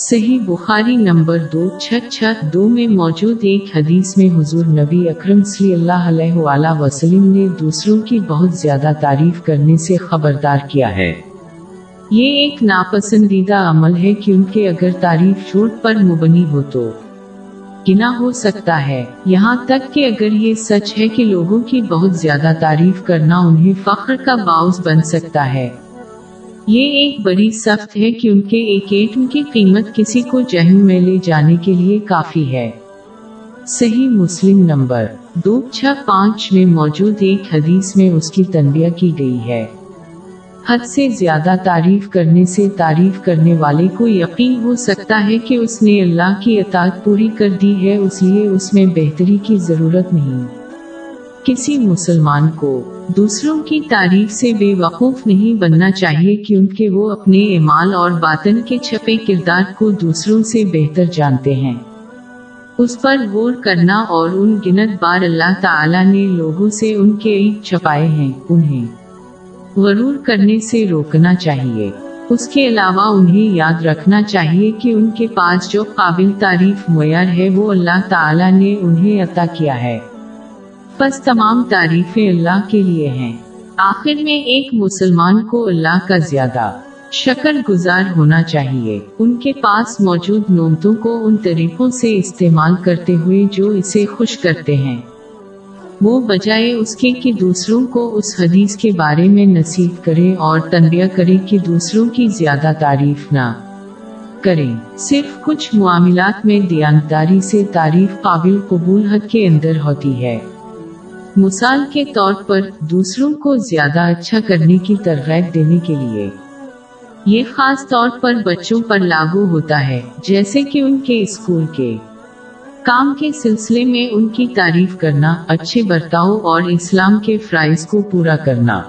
صحیح بخاری نمبر دو چھ چھ دو میں موجود ایک حدیث میں حضور نبی اکرم صلی اللہ علیہ وآلہ وسلم نے دوسروں کی بہت زیادہ تعریف کرنے سے خبردار کیا ہے۔ یہ ایک ناپسندیدہ عمل ہے کیونکہ اگر تعریف چھوٹ پر مبنی ہو تو گنا ہو سکتا ہے۔ یہاں تک کہ اگر یہ سچ ہے کہ لوگوں کی بہت زیادہ تعریف کرنا انہیں فخر کا باعث بن سکتا ہے۔ یہ ایک بڑی سخت ہے کیونکہ ایک ایٹم کی قیمت کسی کو جہن میں لے جانے کے لیے کافی ہے۔ صحیح مسلم نمبر دو چھ پانچ میں موجود ایک حدیث میں اس کی تنبیہ کی گئی ہے۔ حد سے زیادہ تعریف کرنے سے تعریف کرنے والے کو یقین ہو سکتا ہے کہ اس نے اللہ کی اطاعت پوری کر دی ہے، اس لیے اس میں بہتری کی ضرورت نہیں۔ کسی مسلمان کو دوسروں کی تعریف سے بے وقوف نہیں بننا چاہیے کیونکہ وہ اپنے اعمال اور باطن کے چھپے کردار کو دوسروں سے بہتر جانتے ہیں۔ اس پر غور کرنا اور ان گنت بار اللہ تعالی نے لوگوں سے ان کے عید چھپائے ہیں، انہیں غرور کرنے سے روکنا چاہیے۔ اس کے علاوہ انہیں یاد رکھنا چاہیے کہ ان کے پاس جو قابل تعریف معیار ہے، وہ اللہ تعالی نے انہیں عطا کیا ہے۔ پس تمام تعریفیں اللہ کے لیے ہیں۔ آخر میں ایک مسلمان کو اللہ کا زیادہ شکر گزار ہونا چاہیے۔ ان کے پاس موجود نعمتوں کو ان طریقوں سے استعمال کرتے ہوئے جو اسے خوش کرتے ہیں۔ وہ بجائے اس کے کہ دوسروں کو اس حدیث کے بارے میں نصیب کرے اور تنبیہ کرے کہ دوسروں کی زیادہ تعریف نہ کریں۔ صرف کچھ معاملات میں دیانتداری سے تعریف قابل قبول حد کے اندر ہوتی ہے۔ مثال کے طور پر دوسروں کو زیادہ اچھا کرنے کی ترغیب دینے کے لیے۔ یہ خاص طور پر بچوں پر لاگو ہوتا ہے، جیسے کہ ان کے اسکول کے کام کے سلسلے میں ان کی تعریف کرنا، اچھے برتاؤ اور اسلام کے فرائض کو پورا کرنا۔